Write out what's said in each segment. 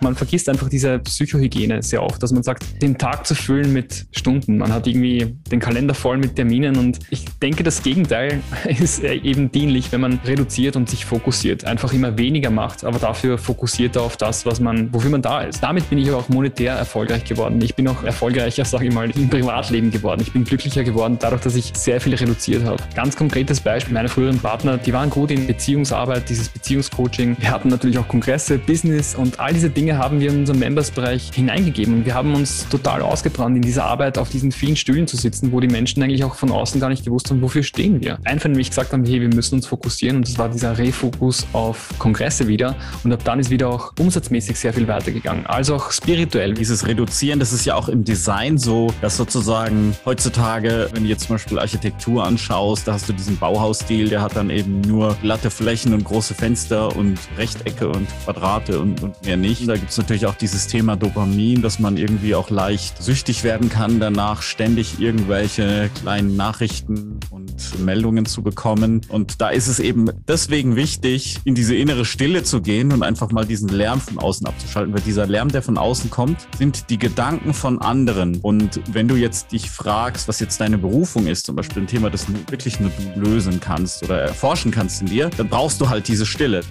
Man vergisst einfach diese Psychohygiene sehr oft, dass man sagt, den Tag zu füllen mit Stunden. Man hat irgendwie den Kalender voll mit Terminen und ich denke, das Gegenteil ist eben dienlich, wenn man reduziert und sich fokussiert. Einfach immer weniger macht, aber dafür fokussiert auf das, was man, wofür man da ist. Damit bin ich aber auch monetär erfolgreich geworden. Ich bin auch erfolgreicher, sage ich mal, im Privatleben geworden. Ich bin glücklicher geworden, dadurch, dass ich sehr viel reduziert habe. Ganz konkretes Beispiel, meine früheren Partner, die waren gut in Beziehungsarbeit, dieses Beziehungscoaching. Wir hatten natürlich auch Kongresse, Business und all diese Dinge Dinge haben wir in unseren Members-Bereich hineingegeben und wir haben uns total ausgebrannt, in dieser Arbeit auf diesen vielen Stühlen zu sitzen, wo die Menschen eigentlich auch von außen gar nicht gewusst haben, wofür stehen wir. Einfach nämlich gesagt haben, hey, wir müssen uns fokussieren und das war dieser Refokus auf Kongresse wieder und ab dann ist wieder auch umsatzmäßig sehr viel weitergegangen, also auch spirituell. Dieses Reduzieren, das ist ja auch im Design so, dass sozusagen heutzutage, wenn du jetzt zum Beispiel Architektur anschaust, da hast du diesen Bauhausstil, der hat dann eben nur glatte Flächen und große Fenster und Rechtecke und Quadrate und, und mehr nicht. Da gibt es natürlich auch dieses Thema Dopamin, dass man irgendwie auch leicht süchtig werden kann, danach ständig irgendwelche kleinen Nachrichten und Meldungen zu bekommen. Und da ist es eben deswegen wichtig, in diese innere Stille zu gehen und einfach mal diesen Lärm von außen abzuschalten, weil dieser Lärm, der von außen kommt, sind die Gedanken von anderen. Und wenn du jetzt dich fragst, was jetzt deine Berufung ist, zum Beispiel ein Thema, das du wirklich nur du lösen kannst oder erforschen kannst in dir, dann brauchst du halt diese Stille.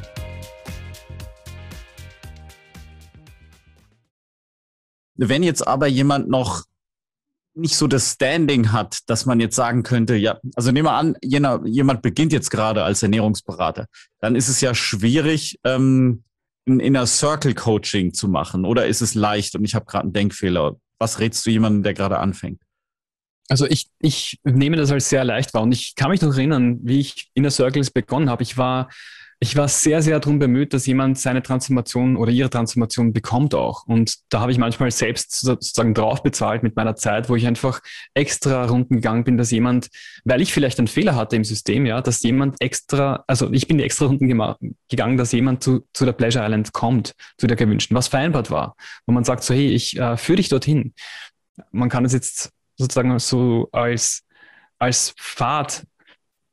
Wenn jetzt aber jemand noch nicht so das Standing hat, dass man jetzt sagen könnte, ja, also nehmen wir an, jener, jemand beginnt jetzt gerade als Ernährungsberater, dann ist es ja schwierig, ähm, ein Inner Circle Coaching zu machen. Oder ist es leicht und ich habe gerade einen Denkfehler? Was rätst du jemandem, der gerade anfängt? Also ich, ich nehme das als sehr leicht wahr und ich kann mich noch erinnern, wie ich Inner Circles begonnen habe. Ich war ich war sehr, sehr darum bemüht, dass jemand seine Transformation oder ihre Transformation bekommt auch. Und da habe ich manchmal selbst sozusagen drauf bezahlt mit meiner Zeit, wo ich einfach extra runden gegangen bin, dass jemand, weil ich vielleicht einen Fehler hatte im System, ja, dass jemand extra, also ich bin die extra Runden gegangen, dass jemand zu, zu der Pleasure Island kommt, zu der gewünschten, was vereinbart war. Wo man sagt so, hey, ich äh, führe dich dorthin. Man kann es jetzt sozusagen so als als Pfad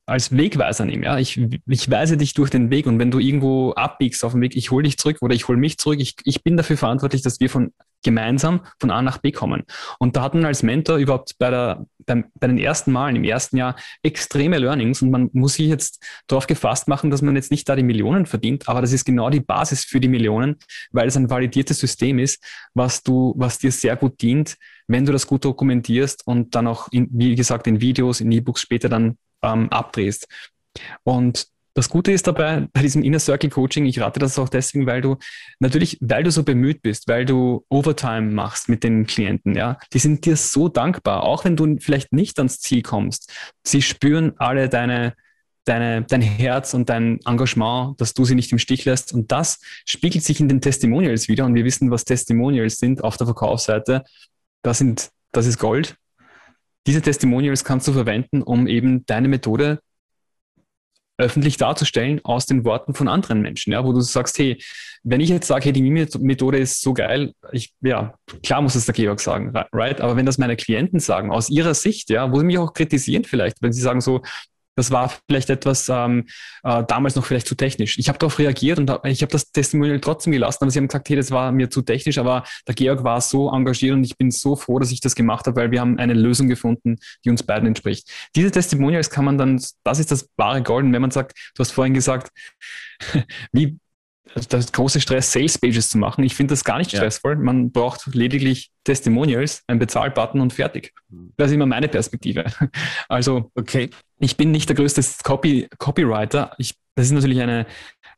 als Wegweiser nehmen. Ja? Ich, ich weise dich durch den Weg und wenn du irgendwo abbiegst auf dem Weg, ich hole dich zurück oder ich hole mich zurück. Ich, ich bin dafür verantwortlich, dass wir von gemeinsam von A nach B kommen. Und da hat man als Mentor überhaupt bei, der, bei, bei den ersten Malen im ersten Jahr extreme Learnings und man muss sich jetzt darauf gefasst machen, dass man jetzt nicht da die Millionen verdient, aber das ist genau die Basis für die Millionen, weil es ein validiertes System ist, was du, was dir sehr gut dient, wenn du das gut dokumentierst und dann auch, in, wie gesagt, in Videos, in E-Books später dann ähm, abdrehst. Und das Gute ist dabei, bei diesem Inner Circle Coaching, ich rate das auch deswegen, weil du natürlich, weil du so bemüht bist, weil du Overtime machst mit den Klienten, ja, die sind dir so dankbar, auch wenn du vielleicht nicht ans Ziel kommst. Sie spüren alle deine, deine, dein Herz und dein Engagement, dass du sie nicht im Stich lässt. Und das spiegelt sich in den Testimonials wieder. Und wir wissen, was Testimonials sind auf der Verkaufsseite. Das sind, das ist Gold. Diese Testimonials kannst du verwenden, um eben deine Methode öffentlich darzustellen aus den Worten von anderen Menschen, ja, wo du sagst, hey, wenn ich jetzt sage, hey, die Methode ist so geil, ich, ja, klar muss es der Georg sagen, right? Aber wenn das meine Klienten sagen, aus ihrer Sicht, ja, wo sie mich auch kritisieren vielleicht, wenn sie sagen so, das war vielleicht etwas ähm, äh, damals noch vielleicht zu technisch. Ich habe darauf reagiert und ich habe das Testimonial trotzdem gelassen, aber sie haben gesagt, hey, das war mir zu technisch, aber der Georg war so engagiert und ich bin so froh, dass ich das gemacht habe, weil wir haben eine Lösung gefunden, die uns beiden entspricht. Diese Testimonials kann man dann, das ist das wahre Golden, wenn man sagt, du hast vorhin gesagt, wie also das große Stress, Sales Pages zu machen. Ich finde das gar nicht stressvoll. Ja. Man braucht lediglich Testimonials, ein Bezahlbutton und fertig. Hm. Das ist immer meine Perspektive. Also, okay. Ich bin nicht der größte Copy, Copywriter. Ich, das ist natürlich eine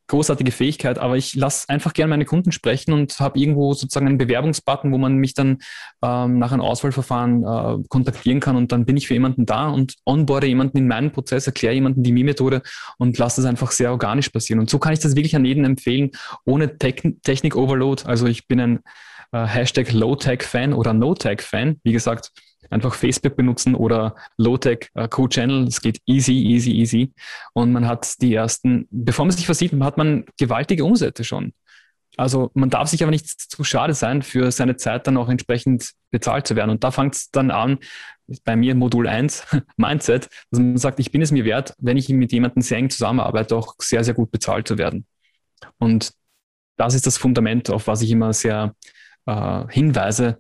großartige Fähigkeit, aber ich lasse einfach gerne meine Kunden sprechen und habe irgendwo sozusagen einen Bewerbungsbutton, wo man mich dann ähm, nach einem Auswahlverfahren äh, kontaktieren kann und dann bin ich für jemanden da und onboarde jemanden in meinen Prozess, erkläre jemanden die Mi-Methode und lasse das einfach sehr organisch passieren. Und so kann ich das wirklich an jeden empfehlen, ohne Technik-Overload. Also ich bin ein äh, Hashtag Low-Tech-Fan oder No-Tech-Fan. Wie gesagt, einfach Facebook benutzen oder Low-Tech äh, Co-Channel. Es geht easy, easy, easy. Und man hat die ersten, bevor man sich versieht, hat man gewaltige Umsätze schon. Also man darf sich aber nicht zu schade sein, für seine Zeit dann auch entsprechend bezahlt zu werden. Und da fängt es dann an, bei mir Modul 1, Mindset, dass man sagt, ich bin es mir wert, wenn ich mit jemandem sehr eng zusammenarbeite, auch sehr, sehr gut bezahlt zu werden. Und das ist das Fundament, auf was ich immer sehr äh, hinweise.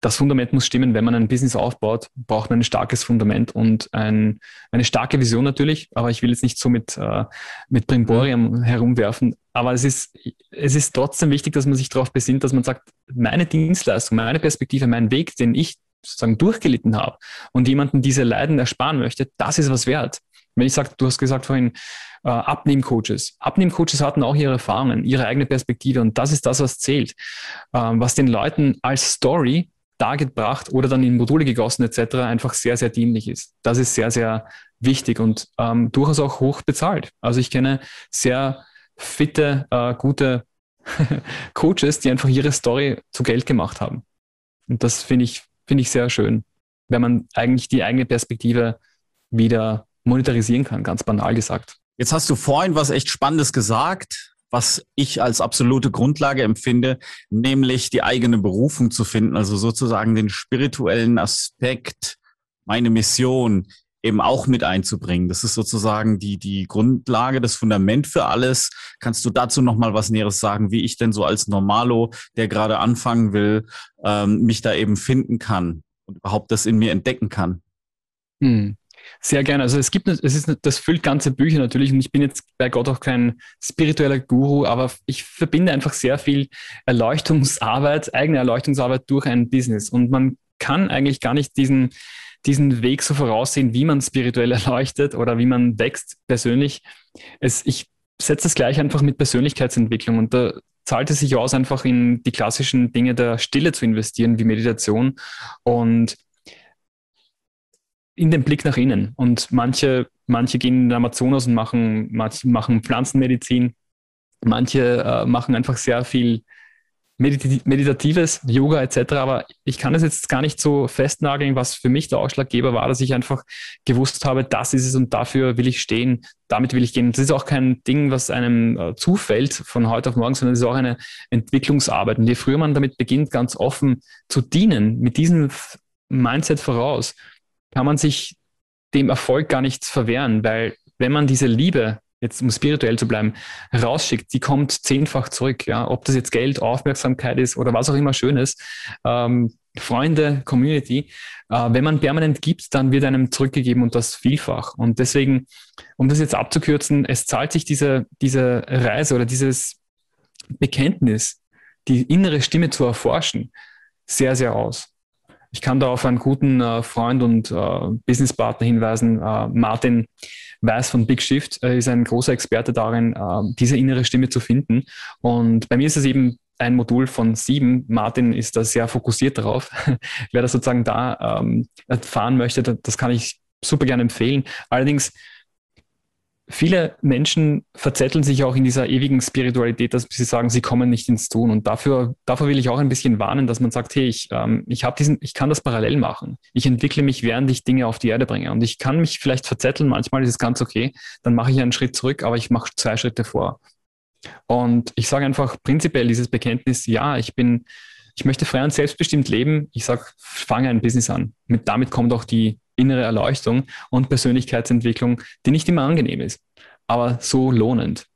Das Fundament muss stimmen. Wenn man ein Business aufbaut, braucht man ein starkes Fundament und ein, eine starke Vision natürlich. Aber ich will jetzt nicht so mit, äh, mit Brimborium herumwerfen. Aber es ist, es ist trotzdem wichtig, dass man sich darauf besinnt, dass man sagt, meine Dienstleistung, meine Perspektive, mein Weg, den ich sozusagen durchgelitten habe und jemanden diese Leiden ersparen möchte, das ist was wert. Wenn ich sage, du hast gesagt vorhin, äh, Abnehmcoaches. Abnehmcoaches hatten auch ihre Erfahrungen, ihre eigene Perspektive und das ist das, was zählt. Ähm, was den Leuten als Story dargebracht oder dann in Module gegossen etc. einfach sehr, sehr dienlich ist. Das ist sehr, sehr wichtig und ähm, durchaus auch hoch bezahlt. Also ich kenne sehr fitte, äh, gute Coaches, die einfach ihre Story zu Geld gemacht haben. Und das finde ich, finde ich sehr schön, wenn man eigentlich die eigene Perspektive wieder monetarisieren kann, ganz banal gesagt. Jetzt hast du vorhin was echt Spannendes gesagt, was ich als absolute Grundlage empfinde, nämlich die eigene Berufung zu finden, also sozusagen den spirituellen Aspekt, meine Mission eben auch mit einzubringen. Das ist sozusagen die, die Grundlage, das Fundament für alles. Kannst du dazu noch mal was Näheres sagen, wie ich denn so als Normalo, der gerade anfangen will, ähm, mich da eben finden kann und überhaupt das in mir entdecken kann? Hm. Sehr gerne. Also es gibt, es ist, das füllt ganze Bücher natürlich und ich bin jetzt bei Gott auch kein spiritueller Guru, aber ich verbinde einfach sehr viel Erleuchtungsarbeit, eigene Erleuchtungsarbeit durch ein Business und man kann eigentlich gar nicht diesen, diesen Weg so voraussehen, wie man spirituell erleuchtet oder wie man wächst persönlich. Es, ich setze das gleich einfach mit Persönlichkeitsentwicklung und da zahlt es sich aus, einfach in die klassischen Dinge der Stille zu investieren, wie Meditation und in den Blick nach innen. Und manche, manche gehen in den Amazonas und machen, manche machen Pflanzenmedizin, manche äh, machen einfach sehr viel Medit Meditatives, Yoga etc. Aber ich kann es jetzt gar nicht so festnageln, was für mich der Ausschlaggeber war, dass ich einfach gewusst habe, das ist es und dafür will ich stehen, damit will ich gehen. Das ist auch kein Ding, was einem äh, zufällt von heute auf morgen, sondern es ist auch eine Entwicklungsarbeit. Und je früher man damit beginnt, ganz offen zu dienen, mit diesem Mindset voraus, kann man sich dem Erfolg gar nicht verwehren, weil wenn man diese Liebe, jetzt um spirituell zu bleiben, rausschickt, die kommt zehnfach zurück. Ja? Ob das jetzt Geld, Aufmerksamkeit ist oder was auch immer Schönes, ähm, Freunde, Community, äh, wenn man permanent gibt, dann wird einem zurückgegeben und das vielfach. Und deswegen, um das jetzt abzukürzen, es zahlt sich diese, diese Reise oder dieses Bekenntnis, die innere Stimme zu erforschen, sehr, sehr aus. Ich kann da auf einen guten äh, Freund und äh, Businesspartner hinweisen. Äh, Martin Weiß von Big Shift Er ist ein großer Experte darin, äh, diese innere Stimme zu finden. Und bei mir ist es eben ein Modul von sieben. Martin ist da sehr fokussiert darauf. Wer das sozusagen da ähm, erfahren möchte, das kann ich super gerne empfehlen. Allerdings viele Menschen verzetteln sich auch in dieser ewigen Spiritualität, dass sie sagen, sie kommen nicht ins Tun. Und dafür, dafür will ich auch ein bisschen warnen, dass man sagt, hey, ich, ähm, ich diesen, ich kann das parallel machen. Ich entwickle mich, während ich Dinge auf die Erde bringe. Und ich kann mich vielleicht verzetteln, manchmal ist es ganz okay. Dann mache ich einen Schritt zurück, aber ich mache zwei Schritte vor. Und ich sage einfach prinzipiell dieses Bekenntnis, ja, ich bin, ich möchte frei und selbstbestimmt leben. Ich sage, fange ein Business an. Mit, damit kommt auch die innere Erleuchtung und Persönlichkeitsentwicklung, die nicht immer angenehm ist, aber so lohnend.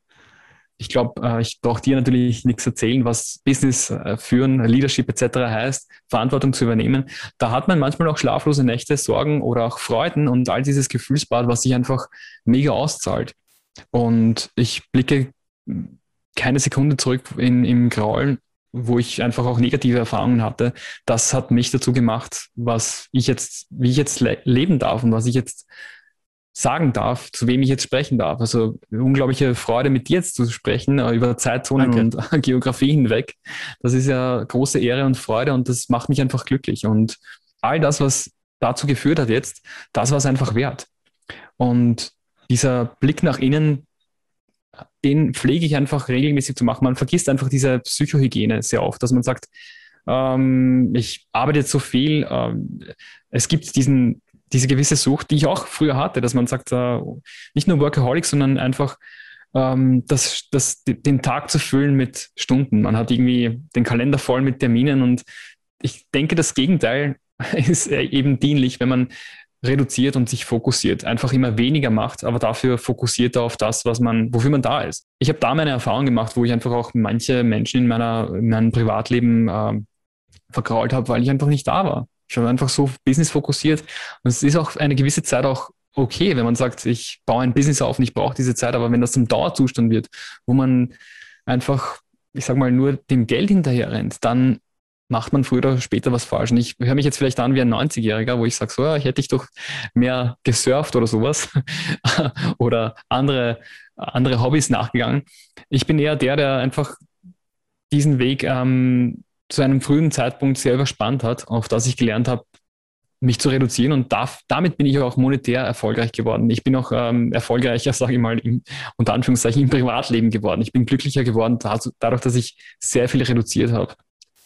Ich glaube, äh, ich brauche dir natürlich nichts erzählen, was Business äh, führen, Leadership etc. heißt, Verantwortung zu übernehmen. Da hat man manchmal auch schlaflose Nächte, Sorgen oder auch Freuden und all dieses Gefühlsbad, was sich einfach mega auszahlt. Und ich blicke keine Sekunde zurück in, im Graulen, wo ich einfach auch negative Erfahrungen hatte, das hat mich dazu gemacht, was ich jetzt, wie ich jetzt le leben darf und was ich jetzt sagen darf, zu wem ich jetzt sprechen darf. Also unglaubliche Freude, mit dir jetzt zu sprechen äh, über Zeitzonen Danke. und Geografie hinweg. Das ist ja große Ehre und Freude und das macht mich einfach glücklich. Und all das, was dazu geführt hat jetzt, das war es einfach wert. Und dieser Blick nach innen, den pflege ich einfach regelmäßig zu machen. Man vergisst einfach diese Psychohygiene sehr oft, dass man sagt, ähm, ich arbeite jetzt so viel. Ähm, es gibt diesen, diese gewisse Sucht, die ich auch früher hatte, dass man sagt, äh, nicht nur Workaholic, sondern einfach ähm, das, das, den Tag zu füllen mit Stunden. Man hat irgendwie den Kalender voll mit Terminen und ich denke, das Gegenteil ist eben dienlich, wenn man reduziert und sich fokussiert. Einfach immer weniger macht, aber dafür fokussiert auf das, was man, wofür man da ist. Ich habe da meine Erfahrung gemacht, wo ich einfach auch manche Menschen in, meiner, in meinem Privatleben äh, vergrault habe, weil ich einfach nicht da war. Ich war einfach so business fokussiert. Und es ist auch eine gewisse Zeit auch okay, wenn man sagt, ich baue ein Business auf und ich brauche diese Zeit, aber wenn das zum Dauerzustand wird, wo man einfach, ich sag mal, nur dem Geld hinterher rennt, dann macht man früher oder später was falsch. Und ich höre mich jetzt vielleicht an wie ein 90-Jähriger, wo ich sage, so, ja, ich hätte ich doch mehr gesurft oder sowas oder andere, andere Hobbys nachgegangen. Ich bin eher der, der einfach diesen Weg ähm, zu einem frühen Zeitpunkt sehr überspannt hat, auf das ich gelernt habe, mich zu reduzieren und darf, damit bin ich auch monetär erfolgreich geworden. Ich bin auch ähm, erfolgreicher, sage ich mal, im, unter Anführungszeichen im Privatleben geworden. Ich bin glücklicher geworden dadurch, dass ich sehr viel reduziert habe.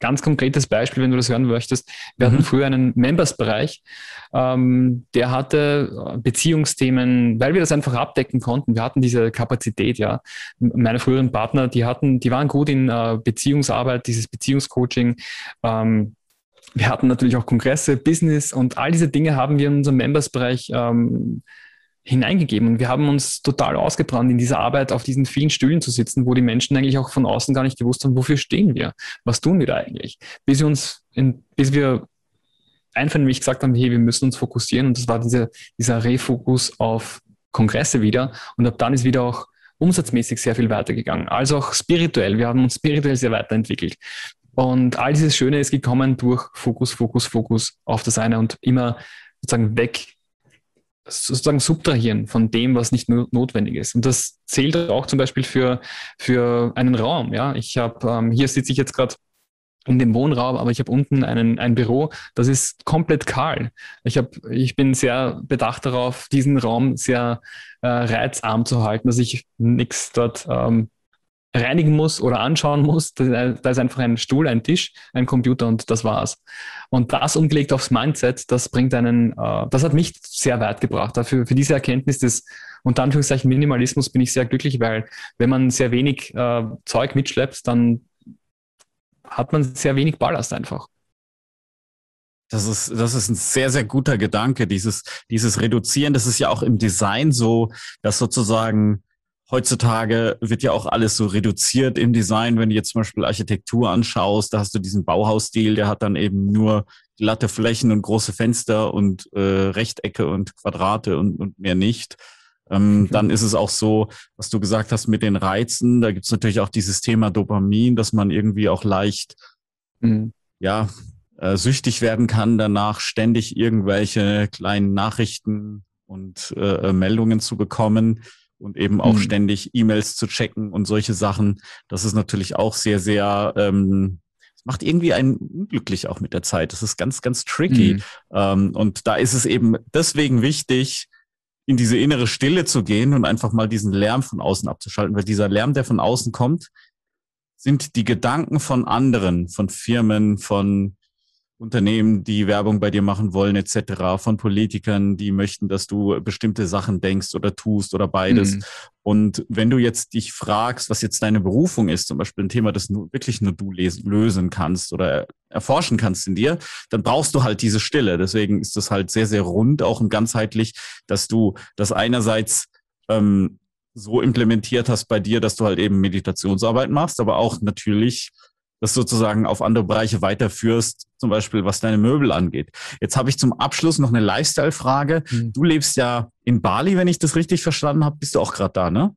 Ganz konkretes Beispiel, wenn du das hören möchtest. Wir mhm. hatten früher einen Members-Bereich, ähm, der hatte äh, Beziehungsthemen, weil wir das einfach abdecken konnten. Wir hatten diese Kapazität, ja. Meine früheren Partner, die hatten, die waren gut in äh, Beziehungsarbeit, dieses Beziehungscoaching. Ähm, wir hatten natürlich auch Kongresse, Business und all diese Dinge haben wir in unserem Members-Bereich ähm, hineingegeben. Und wir haben uns total ausgebrannt, in dieser Arbeit auf diesen vielen Stühlen zu sitzen, wo die Menschen eigentlich auch von außen gar nicht gewusst haben, wofür stehen wir? Was tun wir da eigentlich? Bis wir uns, in, bis wir einvernehmlich gesagt haben, hey, wir müssen uns fokussieren. Und das war diese, dieser Refokus auf Kongresse wieder. Und ab dann ist wieder auch umsatzmäßig sehr viel weitergegangen. Also auch spirituell. Wir haben uns spirituell sehr weiterentwickelt. Und all dieses Schöne ist gekommen durch Fokus, Fokus, Fokus auf das eine und immer sozusagen weg sozusagen subtrahieren von dem, was nicht notwendig ist. Und das zählt auch zum Beispiel für, für einen Raum. Ja, ich habe, ähm, hier sitze ich jetzt gerade in dem Wohnraum, aber ich habe unten einen, ein Büro, das ist komplett kahl. Ich, hab, ich bin sehr bedacht darauf, diesen Raum sehr äh, reizarm zu halten, dass ich nichts dort ähm, reinigen muss oder anschauen muss. Da ist einfach ein Stuhl, ein Tisch, ein Computer und das war's. Und das umgelegt aufs Mindset, das bringt einen, äh, das hat mich sehr weit gebracht. Dafür, für diese Erkenntnis des unter Anführungszeichen Minimalismus bin ich sehr glücklich, weil wenn man sehr wenig äh, Zeug mitschleppt, dann hat man sehr wenig Ballast einfach. Das ist, das ist ein sehr, sehr guter Gedanke, dieses, dieses Reduzieren. Das ist ja auch im Design so, dass sozusagen heutzutage wird ja auch alles so reduziert im Design. Wenn du jetzt zum Beispiel Architektur anschaust, da hast du diesen Bauhausstil, der hat dann eben nur glatte Flächen und große Fenster und äh, Rechtecke und Quadrate und, und mehr nicht. Ähm, mhm. Dann ist es auch so, was du gesagt hast mit den Reizen. Da gibt es natürlich auch dieses Thema Dopamin, dass man irgendwie auch leicht, mhm. ja, äh, süchtig werden kann, danach ständig irgendwelche kleinen Nachrichten und äh, Meldungen zu bekommen und eben auch mhm. ständig E-Mails zu checken und solche Sachen. Das ist natürlich auch sehr, sehr, ähm, macht irgendwie einen unglücklich auch mit der Zeit. Das ist ganz, ganz tricky. Mhm. Ähm, und da ist es eben deswegen wichtig, in diese innere Stille zu gehen und einfach mal diesen Lärm von außen abzuschalten, weil dieser Lärm, der von außen kommt, sind die Gedanken von anderen, von Firmen, von Unternehmen, die Werbung bei dir machen wollen, etc., von Politikern, die möchten, dass du bestimmte Sachen denkst oder tust oder beides. Mhm. Und wenn du jetzt dich fragst, was jetzt deine Berufung ist, zum Beispiel ein Thema, das nur, wirklich nur du lesen, lösen kannst oder erforschen kannst in dir, dann brauchst du halt diese Stille. Deswegen ist das halt sehr, sehr rund, auch und ganzheitlich, dass du das einerseits ähm, so implementiert hast bei dir, dass du halt eben Meditationsarbeit machst, aber auch natürlich das sozusagen auf andere Bereiche weiterführst, zum Beispiel was deine Möbel angeht. Jetzt habe ich zum Abschluss noch eine Lifestyle-Frage. Mhm. Du lebst ja in Bali, wenn ich das richtig verstanden habe. Bist du auch gerade da, ne?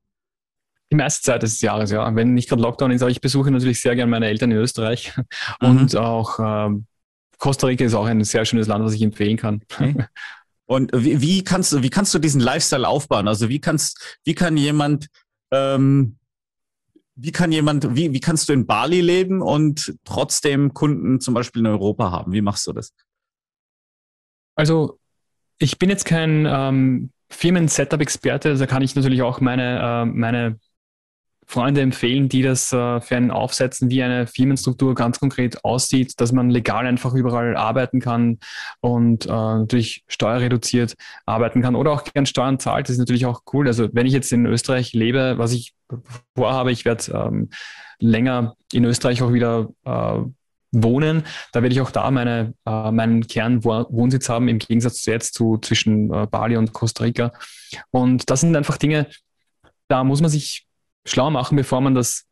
Die meiste Zeit des Jahres, ja. Wenn nicht gerade Lockdown ist, aber ich besuche natürlich sehr gerne meine Eltern in Österreich. Mhm. Und auch ähm, Costa Rica ist auch ein sehr schönes Land, was ich empfehlen kann. Okay. Und wie, wie, kannst du, wie kannst du diesen Lifestyle aufbauen? Also wie kannst, wie kann jemand ähm, wie kann jemand, wie, wie kannst du in Bali leben und trotzdem Kunden zum Beispiel in Europa haben? Wie machst du das? Also ich bin jetzt kein ähm, Firmen-Setup-Experte, da kann ich natürlich auch meine, äh, meine Freunde empfehlen, die das äh, für einen aufsetzen, wie eine Firmenstruktur ganz konkret aussieht, dass man legal einfach überall arbeiten kann und äh, durch steuerreduziert arbeiten kann oder auch gern Steuern zahlt. Das ist natürlich auch cool. Also wenn ich jetzt in Österreich lebe, was ich vorhabe, ich werde ähm, länger in Österreich auch wieder äh, wohnen. Da werde ich auch da meine, äh, meinen Kernwohnsitz haben, im Gegensatz zu jetzt zu zwischen äh, Bali und Costa Rica. Und das sind einfach Dinge, da muss man sich schlau machen, bevor man das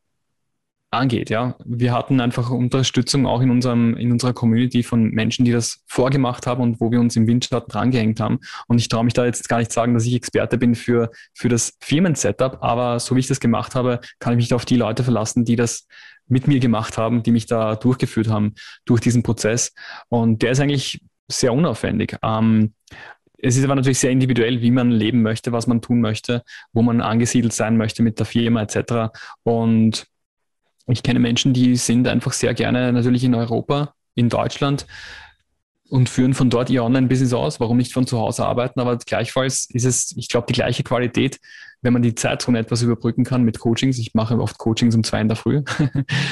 angeht. Ja, wir hatten einfach Unterstützung auch in unserem in unserer Community von Menschen, die das vorgemacht haben und wo wir uns im Windschatten drangehängt haben. Und ich traue mich da jetzt gar nicht sagen, dass ich Experte bin für für das Firmen-Setup, aber so wie ich das gemacht habe, kann ich mich auf die Leute verlassen, die das mit mir gemacht haben, die mich da durchgeführt haben durch diesen Prozess. Und der ist eigentlich sehr unaufwendig. Ähm, es ist aber natürlich sehr individuell, wie man leben möchte, was man tun möchte, wo man angesiedelt sein möchte mit der Firma etc. Und ich kenne Menschen, die sind einfach sehr gerne natürlich in Europa, in Deutschland und führen von dort ihr Online-Business aus. Warum nicht von zu Hause arbeiten? Aber gleichfalls ist es, ich glaube, die gleiche Qualität, wenn man die Zeitzone etwas überbrücken kann mit Coachings. Ich mache oft Coachings um zwei in der Früh.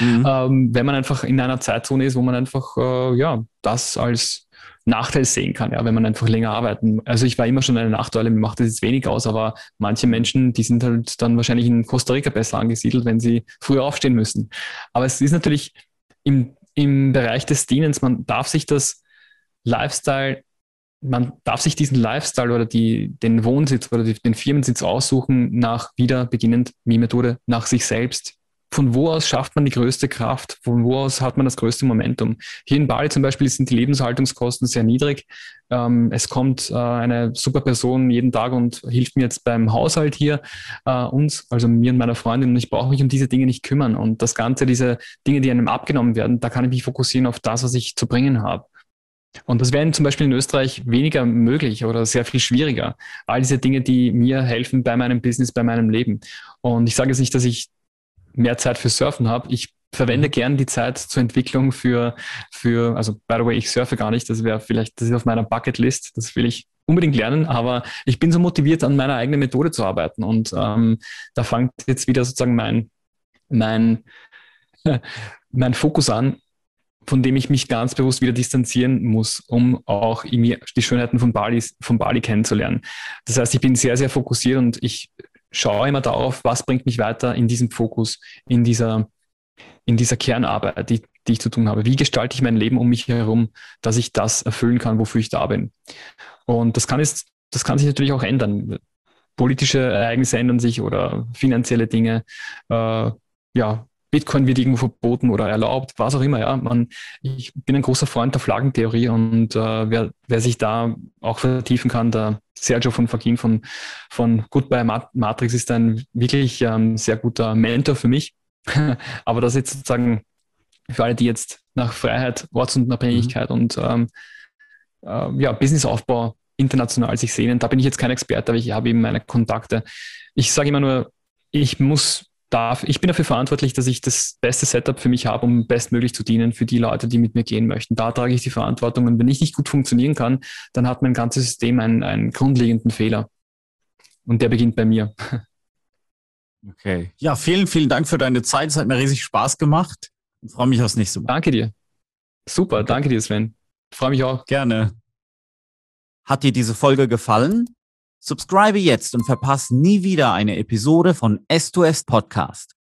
Mhm. ähm, wenn man einfach in einer Zeitzone ist, wo man einfach äh, ja das als Nachteil sehen kann, ja, wenn man einfach länger arbeiten. Also ich war immer schon eine Nachteile, mir macht das jetzt wenig aus, aber manche Menschen, die sind halt dann wahrscheinlich in Costa Rica besser angesiedelt, wenn sie früher aufstehen müssen. Aber es ist natürlich im, im Bereich des Dienens, man darf sich das Lifestyle, man darf sich diesen Lifestyle oder die, den Wohnsitz oder die, den Firmensitz aussuchen nach wieder beginnend wie nach sich selbst, von wo aus schafft man die größte Kraft? Von wo aus hat man das größte Momentum? Hier in Bali zum Beispiel sind die Lebenshaltungskosten sehr niedrig. Ähm, es kommt äh, eine super Person jeden Tag und hilft mir jetzt beim Haushalt hier, äh, uns, also mir und meiner Freundin. Und ich brauche mich um diese Dinge nicht kümmern. Und das Ganze, diese Dinge, die einem abgenommen werden, da kann ich mich fokussieren auf das, was ich zu bringen habe. Und das wäre zum Beispiel in Österreich weniger möglich oder sehr viel schwieriger. All diese Dinge, die mir helfen bei meinem Business, bei meinem Leben. Und ich sage jetzt nicht, dass ich mehr Zeit für Surfen habe. Ich verwende mhm. gern die Zeit zur Entwicklung für, für, also by the way, ich surfe gar nicht, das wäre vielleicht, das ist auf meiner Bucketlist, das will ich unbedingt lernen, aber ich bin so motiviert, an meiner eigenen Methode zu arbeiten und ähm, da fängt jetzt wieder sozusagen mein, mein, mein Fokus an, von dem ich mich ganz bewusst wieder distanzieren muss, um auch die Schönheiten von Bali, von Bali kennenzulernen. Das heißt, ich bin sehr, sehr fokussiert und ich schaue immer darauf, was bringt mich weiter in diesem Fokus, in dieser, in dieser Kernarbeit, die, die ich zu tun habe. Wie gestalte ich mein Leben um mich herum, dass ich das erfüllen kann, wofür ich da bin? Und das kann, jetzt, das kann sich natürlich auch ändern. Politische Ereignisse ändern sich oder finanzielle Dinge. Äh, ja, Bitcoin wird irgendwo verboten oder erlaubt, was auch immer. Ja, man, ich bin ein großer Freund der Flaggentheorie und äh, wer, wer sich da auch vertiefen kann, der Sergio von Fagin von, von Goodbye Matrix ist ein wirklich ähm, sehr guter Mentor für mich. Aber das jetzt sozusagen für alle, die jetzt nach Freiheit, Ortsunabhängigkeit mhm. und ähm, äh, ja, Businessaufbau international sich sehnen, da bin ich jetzt kein Experte, aber ich habe eben meine Kontakte. Ich sage immer nur, ich muss darf, ich bin dafür verantwortlich, dass ich das beste Setup für mich habe, um bestmöglich zu dienen für die Leute, die mit mir gehen möchten. Da trage ich die Verantwortung. Und wenn ich nicht gut funktionieren kann, dann hat mein ganzes System einen, einen grundlegenden Fehler. Und der beginnt bei mir. Okay. Ja, vielen, vielen Dank für deine Zeit. Es hat mir riesig Spaß gemacht. Ich freue mich aufs nächste Mal. Danke dir. Super, danke dir, Sven. Ich freue mich auch. Gerne. Hat dir diese Folge gefallen? Subscribe jetzt und verpasse nie wieder eine Episode von S2S Podcast.